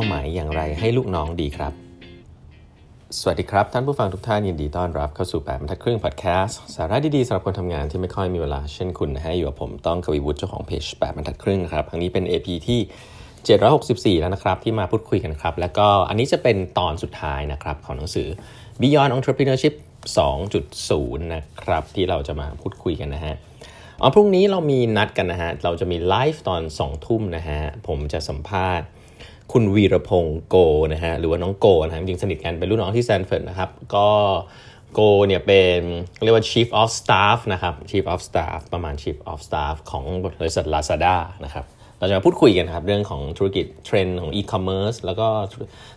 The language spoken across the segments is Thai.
าหมายอย่างไรให้ลูกน้องดีครับ สวัสดีครับ ท่านผู้ฟังทุกท่านยินดีต้อนรับเข้าสู่แปดบรรทัดครึ่งพอดแคสต์สาระดีๆสำหรับคนทำงานที่ไม่ค่อยมีเวลาเช่นคุณนะฮะอยู่กับผมต้องกวีวุฒิเจ้าของเพจแปดบรรทัดครึ่งครับครั้งนี้เป็น AP ที่ 764 แล้วนะครับ ที่มาพูดคุยกันครับ แล้วก็อันนี้จะเป็นตอนสุดท้ายนะครับของหนังสือ Beyond Entrepreneurship 2.0 นะครับที่เราจะมาพูดคุยกันนะฮะอ๋อพรุ่งนี้เรามีนัดกันนะฮะเราจะมีไลฟ์ตอน 2 ทุ่มนะฮะผมจะสัมภาษณ์ คุณวีรพงศ์โกนะฮะหรือว่าน้องโกนะฮะจริงสนิทกันเป็นรุ่นน้องที่แซนเฟิร์ดนะครับก็โกเนี่ยเป็นเรียกว่า Chief of Staff นะครับ Chief of Staff ประมาณ Chief of Staff ของบริษัท Lazada นะครับเราจะมาพูดคุยกันครับเรื่องของธุรกิจเทรนด์ของ e-commerce แล้วก็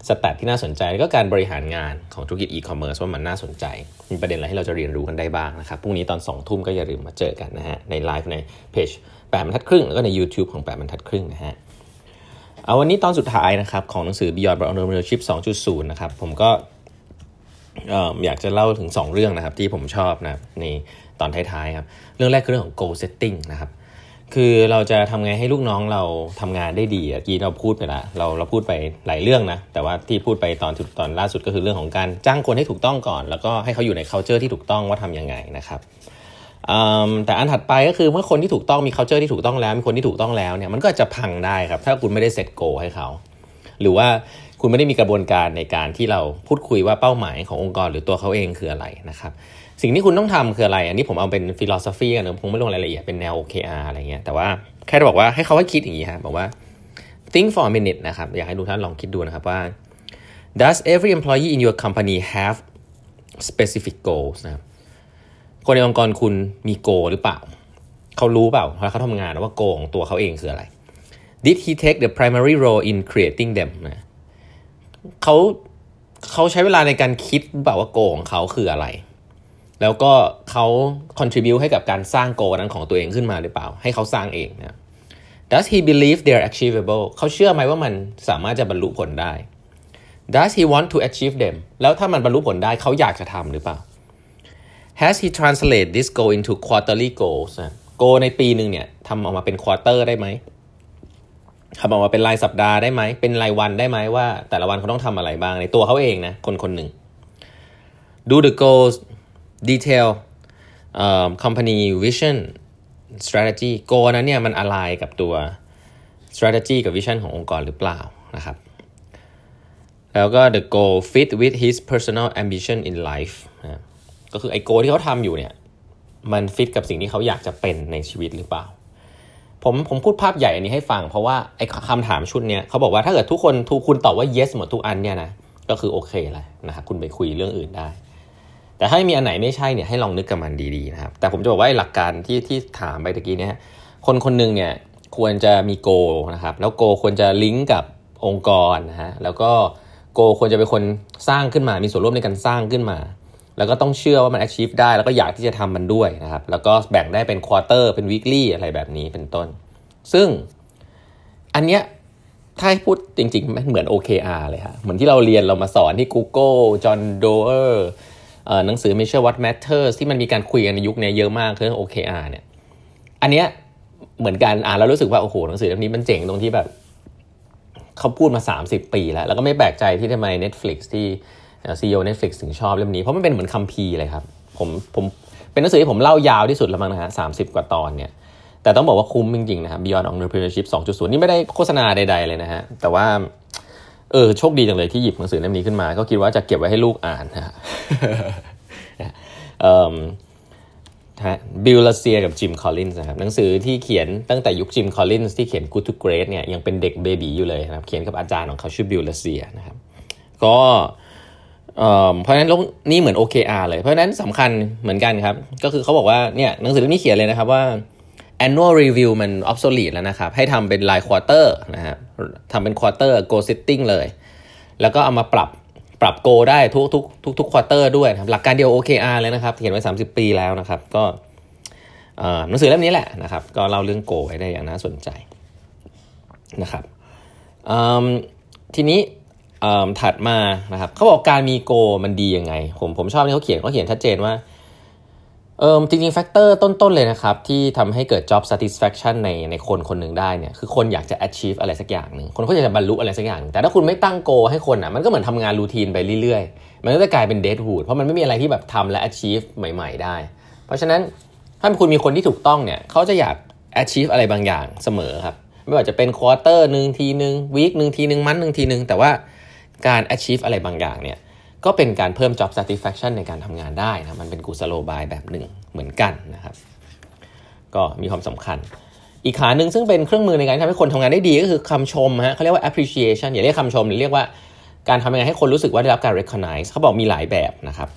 stat ที่น่าสนใจ แล้วก็การบริหารงานของธุรกิจ e-commerce ว่ามันน่าสนใจ มีประเด็นอะไรให้เราจะเรียนรู้กันได้บ้างนะครับพรุ่งนี้ตอน 2 ทุ่มก็อย่าลืมมาเจอกันนะฮะในไลฟ์ในเพจแปดบรรทัดครึ่งแล้วก็ใน YouTube ของแปดบรรทัดครึ่งนะฮะ เอาวันนี้ตอนสุดท้ายนะครับของหนังสือ Beyond Entrepreneurship 2.0 นะครับผมก็อยากจะเล่าถึง 2 เรื่องนะครับที่ผมชอบนะในตอนท้ายๆครับเรื่องแรกคือเรื่องของ goal setting นะครับคือเราจะทำไงให้ลูกน้องเราทำงานได้ดีเมื่อกี้เราพูดไปละเราเราพูดไปหลายเรื่องนะแต่ว่าที่พูดไปตอนตอนล่าสุดก็คือเรื่องของการจ้างคนให้ถูกต้องก่อน แล้วก็ให้เขาอยู่ใน culture ที่ถูกต้องว่าทำยังไงนะครับ แต่อันถัดไปก็คือเมื่อคนที่ถูกต้องมี culture ที่ถูกต้องแล้ว มีคนที่ถูกต้องแล้วเนี่ยมันก็จะพังได้ครับ ถ้าคุณไม่ได้เซตโกให้เขา หรือว่าคุณไม่ได้มีกระบวนการในการที่เราพูดคุยว่าเป้าหมายขององค์กรหรือตัวเขาเองคืออะไรนะครับสิ่งที่คุณต้องทำคืออะไร อันนี้ผมเอาเป็นฟิโลสฟีกันนะผมไม่ลงรายละเอียดเป็นแนว OKR อะไรเงี้ย แต่ว่าแค่จะบอกว่าให้เขาให้คิดอย่างนี้ครับบอกว่า think for a minute นะครับ อยากให้ทุกท่านลองคิดดูนะครับว่า does every employee in your company have specific goals นะครับ คนในองค์กรคุณมีโกหรือเปล่า เขารู้เปล่าเวลาเขาทำงานว่าโกของตัวเขาเองคืออะไร Did he take the primary role in creating them นะเขาเขาใช้เวลาในการคิดเปล่าว่าโกของเขาคืออะไร แล้วก็เขา contribu ให้กับการสร้างโกนั้นของตัวเองขึ้นมาหรือเปล่า ให้เขาสร้างเองนะ Does he believe they are achievable เขาเชื่อไหมว่ามันสามารถจะบรรลุผลได้ Does he want to achieve them แล้วถ้ามันบรรลุผลได้เขาอยากจะทำหรือเปล่า Has he translate this goal into quarterly goals goal ในปีหนึ่งเนี่ยทำออกมาเป็น quarter ได้ไหมทำออกมาเป็นรายสัปดาห์ได้ไหม เป็นรายวันได้ไหมว่า แต่ละวันเขาต้องทำอะไรบ้างในตัวเขาเองนะ คนคนหนึ่ง do the goals detail um, company vision strategy goal นั้นเนี่ยมันอะไรกับตัว strategy กับ vision ขององค์กรหรือเปล่านะครับ แล้วก็ the goal fit with his personal ambition in life ก็คือไอ้โกที่เขาทำอยู่เนี่ย มันฟิตกับสิ่งที่เขาอยากจะเป็นในชีวิตหรือเปล่า ผมผมพูดภาพใหญ่อันนี้ให้ฟัง เพราะว่าไอ้คำถามชุดเนี้ยเขาบอกว่าถ้าเกิดทุกคนทุกคุณตอบว่า yes หมดทุกอันเนี่ยนะก็คือโอเคแล้วนะครับคุณไปคุยเรื่องอื่นได้ แต่ถ้ามีอันไหนไม่ใช่เนี่ยให้ลองนึกกับมันดีๆนะครับ แต่ผมจะบอกว่าหลักการที่ที่ถามไปตะกี้เนี่ยคนคนหนึ่งเนี่ยควรจะมีโกนะครับแล้วโกควรจะลิงก์กับองค์กรนะฮะแล้วก็โกควรจะเป็นคนสร้างขึ้นมา มีส่วนร่วมในการสร้างขึ้นมา แล้วก็ต้องเชื่อว่ามัน achieve ได้ แล้วก็อยากที่จะทำมันด้วยนะครับ แล้วก็แบ่งได้เป็น quarter เป็น weekly อะไรแบบนี้เป็นต้น ซึ่งอันเนี้ยถ้าให้พูดจริงๆมันเหมือน OKR เลยค่ะเหมือนที่เราเรียนเรามาสอนที่ Google John Doerr หนังสือ Measure What Matters ที่มันมีการคุยกันในยุคนี้เยอะมากคือ OKR เนี่ย อันเนี้ยเหมือนกันอ่านแล้วรู้สึกว่าโอ้โหหนังสือเล่มนี้มันเจ๋งตรงที่แบบเขาพูดมา 30 ปีแล้ว แล้วก็ไม่แปลกใจที่ทำไม Netflix ที่ ซีอีโอ Netflix ถึงชอบเล่มนี้ เพราะมันเป็นเหมือนคัมภีร์เลยครับผมผมเป็นหนังสือที่ผมเล่ายาวที่สุดแล้วมั้งนะฮะสามสิบกว่าตอนเนี่ยแต่ต้องบอกว่าคุ้มจริงๆนะครับ Beyond Entrepreneurship 2.0 นี่ไม่ได้โฆษณาใด ๆ เลยนะฮะ แต่ว่า เออ โชคดีจังเลยที่หยิบหนังสือเล่มนี้ขึ้นมา ก็คิดว่าจะเก็บไว้ให้ลูกอ่านนะฮะบิลลาเซียร์กับจิมคอลลินส์นะครับ หนังสือที่เขียนตั้งแต่ยุคจิมคอลลินส์ที่เขียน Good to Great เนี่ยยังเป็นเด็ก baby อยู่เลยนะครับ เขียนกับอาจารย์ของเขาชื่อบิลลาเซียร์นะครับ ก็ เพราะฉะนั้นนี่เหมือน OKR เลย เพราะฉะนั้นสำคัญเหมือนกันครับ ก็คือเขาบอกว่าเนี่ยหนังสือเล่มนี้เขียนเลยนะครับว่า annual review มัน obsolete แล้วนะครับ ให้ทำเป็นราย quarter นะฮะทำเป็น quarter goal setting เลย แล้วก็เอามาปรับปรับ goal ได้ทุกทุกทุกทุก quarter ด้วยครับหลักการเดียว OKR เลยนะครับ เขียนไว้ 30 ปีแล้วนะครับ ก็หนังสือเล่มนี้แหละนะครับ ก็เล่าเรื่อง goal ได้อย่างน่าสนใจนะครับทีนี้ ถัดมานะครับเขาบอกการมีโกมันดียังไง ผมผมชอบที่เขาเขียนเขาเขียนชัดเจนว่าเออจริงๆแฟกเตอร์ต้นๆเลยนะครับ ที่ทำให้เกิด job satisfaction ในในคนคนหนึ่งได้เนี่ยคือคนอยากจะ achieve อะไรสักอย่างหนึ่งคนเขาอยากจะบรรลุอะไรสักอย่าง แต่ถ้าคุณไม่ตั้งโกให้คนอะมันก็เหมือนทำงานรูทีนไปเรื่อยๆ มันก็จะกลายเป็น deadwood เพราะมันไม่มีอะไรที่แบบทำและ achieve ใหม่ ๆ ได้ เพราะฉะนั้นถ้าคุณมีคนที่ถูกต้องเนี่ยเขาจะอยาก achieve อะไรบางอย่างเสมอครับไม่ว่าจะเป็นควอเตอร์หนึ่งทีหนึ่งวีคหนึ่งทีหนึ่งมันหนึ่งทีหนึ่งแต่ว่า การ achieve อะไรบางอย่างเนี่ยก็เป็นการเพิ่ม job satisfaction ในการทำงานได้นะมันเป็นกุศโลบายแบบหนึ่งเหมือนกันนะครับก็มีความสำคัญ อีกขาหนึ่งซึ่งเป็นเครื่องมือในการทำให้คนทำงานได้ดีก็คือคำชมฮะเขาเรียกว่า appreciation อย่าเรียกคำชมหรือเรียกว่าการทำยังไงให้คนรู้สึกว่าได้รับการ recognize เขาบอกมีหลายแบบนะครับ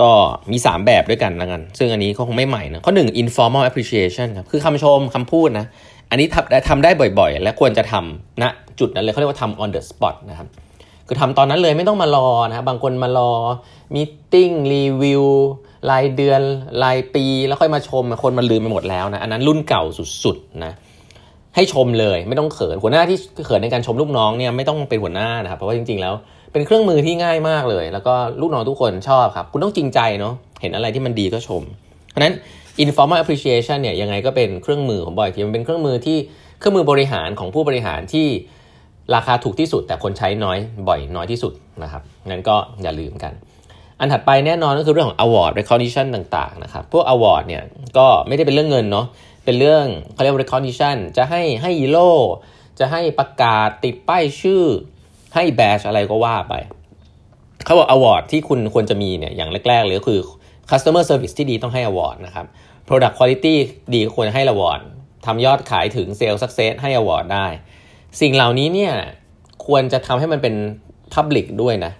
ก็มี 3 แบบด้วยกันนะกันซึ่งอันนี้ก็คงไม่ใหม่นะข้อ1 informal appreciation ครับคือคำชมคำพูดนะอันนี้ทำทำได้บ่อยๆ และควรจะทำณนะจุดนั้นเลยเขาเรียกว่าทำ on the spot นะครับ คือทำตอนนั้นเลยไม่ต้องมารอนะครับบางคนมารอมีติ้งรีวิวรายเดือนรายปีแล้วค่อยมาชม คนมันลืมไปหมดแล้วนะอันนั้นรุ่นเก่าสุดๆนะให้ชมเลยไม่ต้องเขินหัวหน้าที่เขินในการชมลูกน้องเนี่ยไม่ต้องเป็นหัวหน้านะครับเพราะว่าจริงๆแล้วเป็นเครื่องมือที่ง่ายมากเลย แล้วก็ลูกน้องทุกคนชอบครับ คุณต้องจริงใจเนาะเห็นอะไรที่มันดีก็ชมเพราะนั้น informal appreciation เนี่ยยังไงก็เป็นเครื่องมือของบอยทีมันเป็นเครื่องมือที่เครื่องมือบริหารของผู้บริหารที่ ราคาถูกที่สุดแต่คนใช้น้อยบ่อยน้อยที่สุดนะครับงั้นก็อย่าลืมกัน อันถัดไปแน่นอนก็คือเรื่องของ award recognition ต่างๆนะครับพวก award เนี่ยก็ไม่ได้เป็นเรื่องเงินเนาะเป็นเรื่องเขาเรียก recognition จะให้ให้ยีโร่จะให้ประกาศติดป้ายชื่อให้แบชอะไรก็ว่าไปเขาบอก award ที่คุณควรจะมีเนี่ยอย่างแรกๆเลยก็คือ customer service ที่ดีต้องให้ award นะครับ product quality ดีควรให้ award ทำยอดขายถึง sales success ให้ award ได้ สิ่งเหล่านี้เนี่ยควรจะทำให้มันเป็น Public ด้วยนะ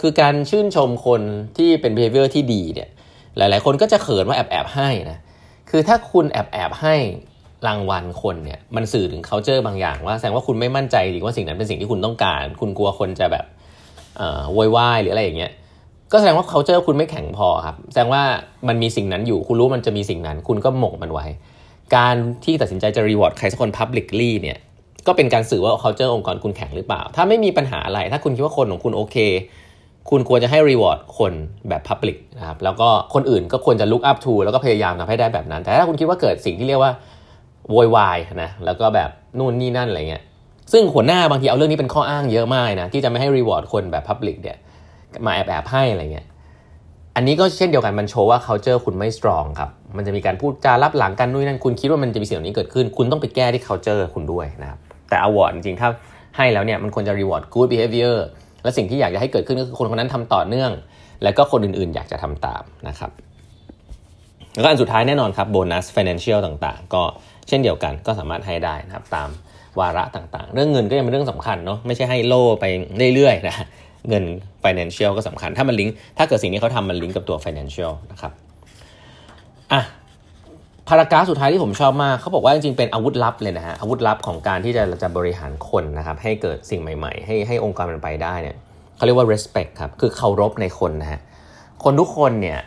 คือการชื่นชมคนที่เป็น behavior ที่ดีเนี่ยหลาย ๆ คนก็จะเขินว่าแอบแอบให้นะคือถ้าคุณแอบแอบให้รางวัลคนเนี่ยมันสื่อถึง culture บางอย่างว่าแสดงว่าคุณไม่มั่นใจจริงว่าสิ่งนั้นเป็นสิ่งที่คุณต้องการ คุณกลัวคนจะแบบโวยวายหรืออะไรอย่างเงี้ยก็แสดงว่า culture คุณไม่แข็งพอครับ แสดงว่ามันมีสิ่งนั้นอยู่คุณรู้มันจะมีสิ่งนั้น คุณก็หมกมันไว้ การที่ตัดสินใจจะ reward ใครสักคน publicly เนี่ย ก็เป็นการสื่อว่า culture องค์กรคุณแข็งหรือเปล่า ถ้าไม่มีปัญหาอะไร ถ้าคุณคิดว่าคนของคุณโอเค คุณควรจะให้ reward คนแบบ public นะครับ แล้วก็คนอื่นก็ควรจะ look up to แล้วก็พยายามทำให้ได้แบบนั้น แต่ถ้าคุณคิดว่าเกิดสิ่งที่เรียกว่าโวยวายนะ แล้วก็แบบนู่นนี่นั่นอะไรเงี้ย ซึ่งหัวหน้าบางทีเอาเรื่องนี้เป็นข้ออ้างเยอะมากนะ ที่จะไม่ให้ reward คนแบบ public เนี่ย มาแอบแอบให้อะไรเงี้ย อันนี้ก็เช่นเดียวกันมันโชว์ว่า culture คุณไม่ strong ครับ มันจะมีการพูดจารับหลังกันนู่นนั่น คุณคิดว่ามันจะมีสิ่งนี้เกิดขึ้น คุณต้องไปแก้ที่ culture คุณด้วยนะครับ แต่ award จริงๆถ้าให้แล้วเนี่ยมันควรจะ reward good behavior และสิ่งที่อยากจะให้เกิดขึ้นก็คือคนคนนั้นทำต่อเนื่อง แล้วก็คนอื่นๆ อยากจะทำตามนะครับ แล้วก็อันสุดท้ายแน่นอนครับโบนัส financial ต่างๆ ก็เช่นเดียวกันก็สามารถให้ได้นะครับตามวาระต่างๆ เรื่องเงินก็ยังเป็นเรื่องสำคัญเนาะไม่ใช่ให้โล่ไปเรื่อยๆนะเงิน financial ก็สำคัญถ้ามันลิงก์ถ้าเกิดสิ่งที่เขาทำมันลิงก์กับตัว financial นะครับ พารากราฟสุดท้ายที่ผมชอบมากเขาบอกว่าจริงๆเป็นอาวุธลับเลยนะฮะอาวุธลับของการที่จะจะบริหารคนนะครับให้เกิดสิ่งใหม่ๆ ให้ให้องค์กรมันไปได้เนี่ยเขาเรียกว่า respect ครับคือเคารพในคนนะฮะคนทุกคนเนี่ย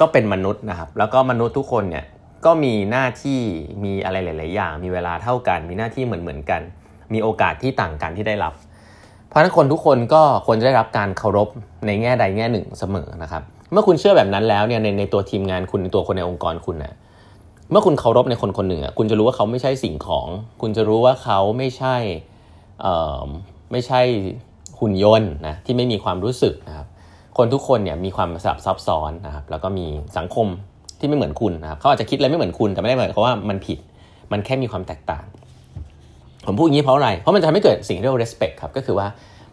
ก็เป็นมนุษย์นะครับแล้วก็มนุษย์ทุกคนเนี่ยก็มีหน้าที่มีอะไรหลาย ๆ อย่าง มีเวลาเท่ากัน มีหน้าที่เหมือนเหมือนกัน มีโอกาสที่ต่างกันที่ได้รับ เพราะฉะนั้นคนทุกคนก็ควรจะได้รับการเคารพในแง่ใดแง่หนึ่งเสมอนะครับเมื่อคุณเชื่อแบบนั้นแล้วเนี่ยในในตัวทีมงานคุณในตัวคนในองค์กรคุณนะ เมื่อคุณเคารพในคนคนหนึ่งอะคุณจะรู้ว่าเขาไม่ใช่สิ่งของ คุณจะรู้ว่าเขาไม่ใช่ไม่ใช่หุ่นยนต์นะที่ไม่มีความรู้สึกนะครับคนทุกคนเนี่ยมีความสับซับซ้อนนะครับแล้วก็มีสังคมที่ไม่เหมือนคุณนะครับเขาอาจจะคิดอะไรไม่เหมือนคุณแต่ไม่ได้หมายความว่ามันผิด มันแค่มีความแตกต่าง ผมพูดอย่างนี้เพราะอะไร เพราะมันจะทำให้เกิดสิ่งที่เรียกว่า respect ครับก็คือว่า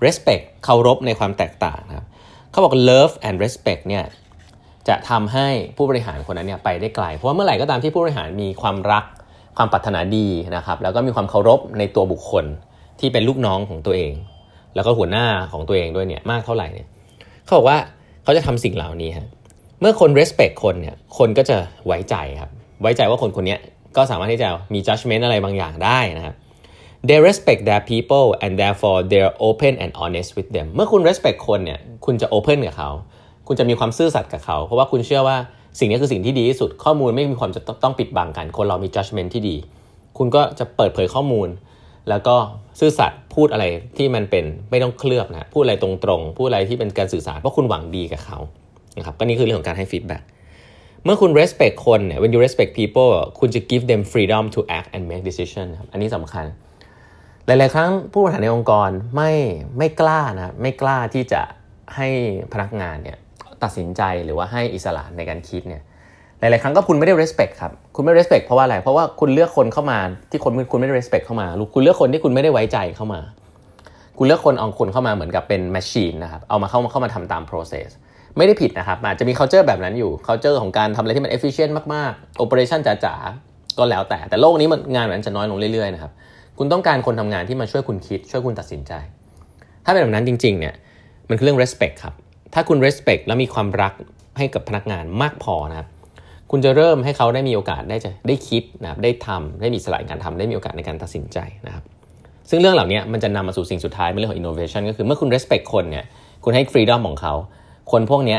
respect เคารพในความแตกต่างนะครับเขาบอก love and respect เนี่ย จะทำให้ผู้บริหารคนนั้นเนี่ยไปได้ไกล เพราะว่าเมื่อไหร่ก็ตามที่ผู้บริหารมีความรักความปรารถนาดีนะครับ แล้วก็มีความเคารพในตัวบุคคลที่เป็นลูกน้องของตัวเอง แล้วก็หัวหน้าของตัวเองด้วยเนี่ยมากเท่าไหร่เนี่ยเขาบอกว่าเขาจะทำสิ่งเหล่านี้ฮะเมื่อคน respect คนเนี่ยคนก็จะไว้ใจครับไว้ใจว่าคนคนนี้ก็สามารถที่จะมี judgment อะไรบางอย่างได้นะครับ they respect their people and therefore they're open and honest with them เมื่อคุณ respect คนเนี่ยคุณจะ open กับเขา คุณจะมีความซื่อสัตย์กับเขา เพราะว่าคุณเชื่อว่าสิ่งนี้คือสิ่งที่ดีที่สุดข้อมูลไม่มีความจะต้องปิดบังกัน คนเรามี judgment ที่ดี คุณก็จะเปิดเผยข้อมูล แล้วก็ซื่อสัตย์พูดอะไรที่มันเป็นไม่ต้องเคลือบนะพูดอะไรตรงๆ พูดอะไรที่เป็นการสื่อสารเพราะคุณหวังดีกับเขานะครับก็นี่คือเรื่องของการให้ฟีดแบ็กเมื่อคุณ respect คนเนี่ย when you respect people คุณจะ give them freedom to act and make decision ครับอันนี้สำคัญ หลาย ๆ ครั้งผู้บริหารในองค์กรไม่ไม่กล้านะไม่กล้าที่จะให้พนักงานเนี่ย ตัดสินใจหรือว่าให้อิสระในการคิดเนี่ยหลาย ๆ ครั้งก็คุณไม่ได้ respect ครับคุณไม่ respect เพราะว่าอะไรเพราะว่าคุณเลือกคนเข้ามาที่คนคุณไม่ได้ respect เข้ามาคุณเลือกคนที่คุณไม่ได้ไว้ใจเข้ามา คุณเลือกคนเอาคนเข้ามาเหมือนกับเป็น machine นะครับเอามาเข้ามาเข้ามาทำตาม process ไม่ได้ผิดนะครับอาจจะมี culture แบบนั้นอยู่ culture ของการทำอะไรที่มัน efficient มาก ๆ operation จ๋า ๆ ก็แล้วแต่ แต่โลกนี้มันงานแบบนั้นจะน้อยลงเรื่อย ๆ นะครับ คุณต้องการคนทำงานที่มาช่วยคุณคิด ช่วยคุณตัดสินใจ ถ้าเป็นแบบนั้นจริง ๆ เนี่ย มันคือเรื่อง respect ครับ ถ้าคุณ respect แล้วมีความรักให้กับพนักงานมากพอนะครับ คุณจะเริ่มให้เขาได้มีโอกาสได้จะได้คิดนะครับได้ทำได้มีสลายการทำได้มีโอกาสในการตัดสินใจนะครับ ซึ่งเรื่องเหล่านี้มันจะนำมาสู่สิ่งสุดท้ายเป็นเรื่องของ innovation ก็คือเมื่อคุณ respect คนเนี่ยคุณให้ freedom ของเขา คนพวกนี้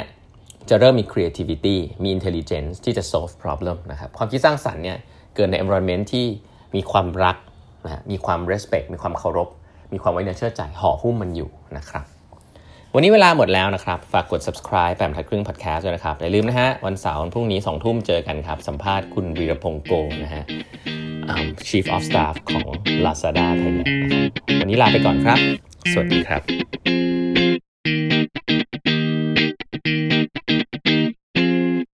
จะเริ่มมี creativity มี intelligence ที่จะ solve problem นะครับ ความคิดสร้างสรรค์เนี่ยเกิดใน environment ที่มีความรักนะมีความ respect มีความเคารพ มีความไว้เนื้อเชื่อใจห่อหุ้มมันอยู่นะครับ วันนี้เวลาหมดแล้วนะครับ ฝากกด subscribe แปมทัดครึ่ง podcast ด้วยนะครับ อย่าลืมนะฮะ วันเสาร์วันพรุ่งนี้2ทุ่มเจอกันครับ สัมภาษณ์คุณวีรพงษ์โกนะฮะ Chief of Staff ของ Lazada Thailand นะครับวันนี้ลาไปก่อนครับ สวัสดีครับ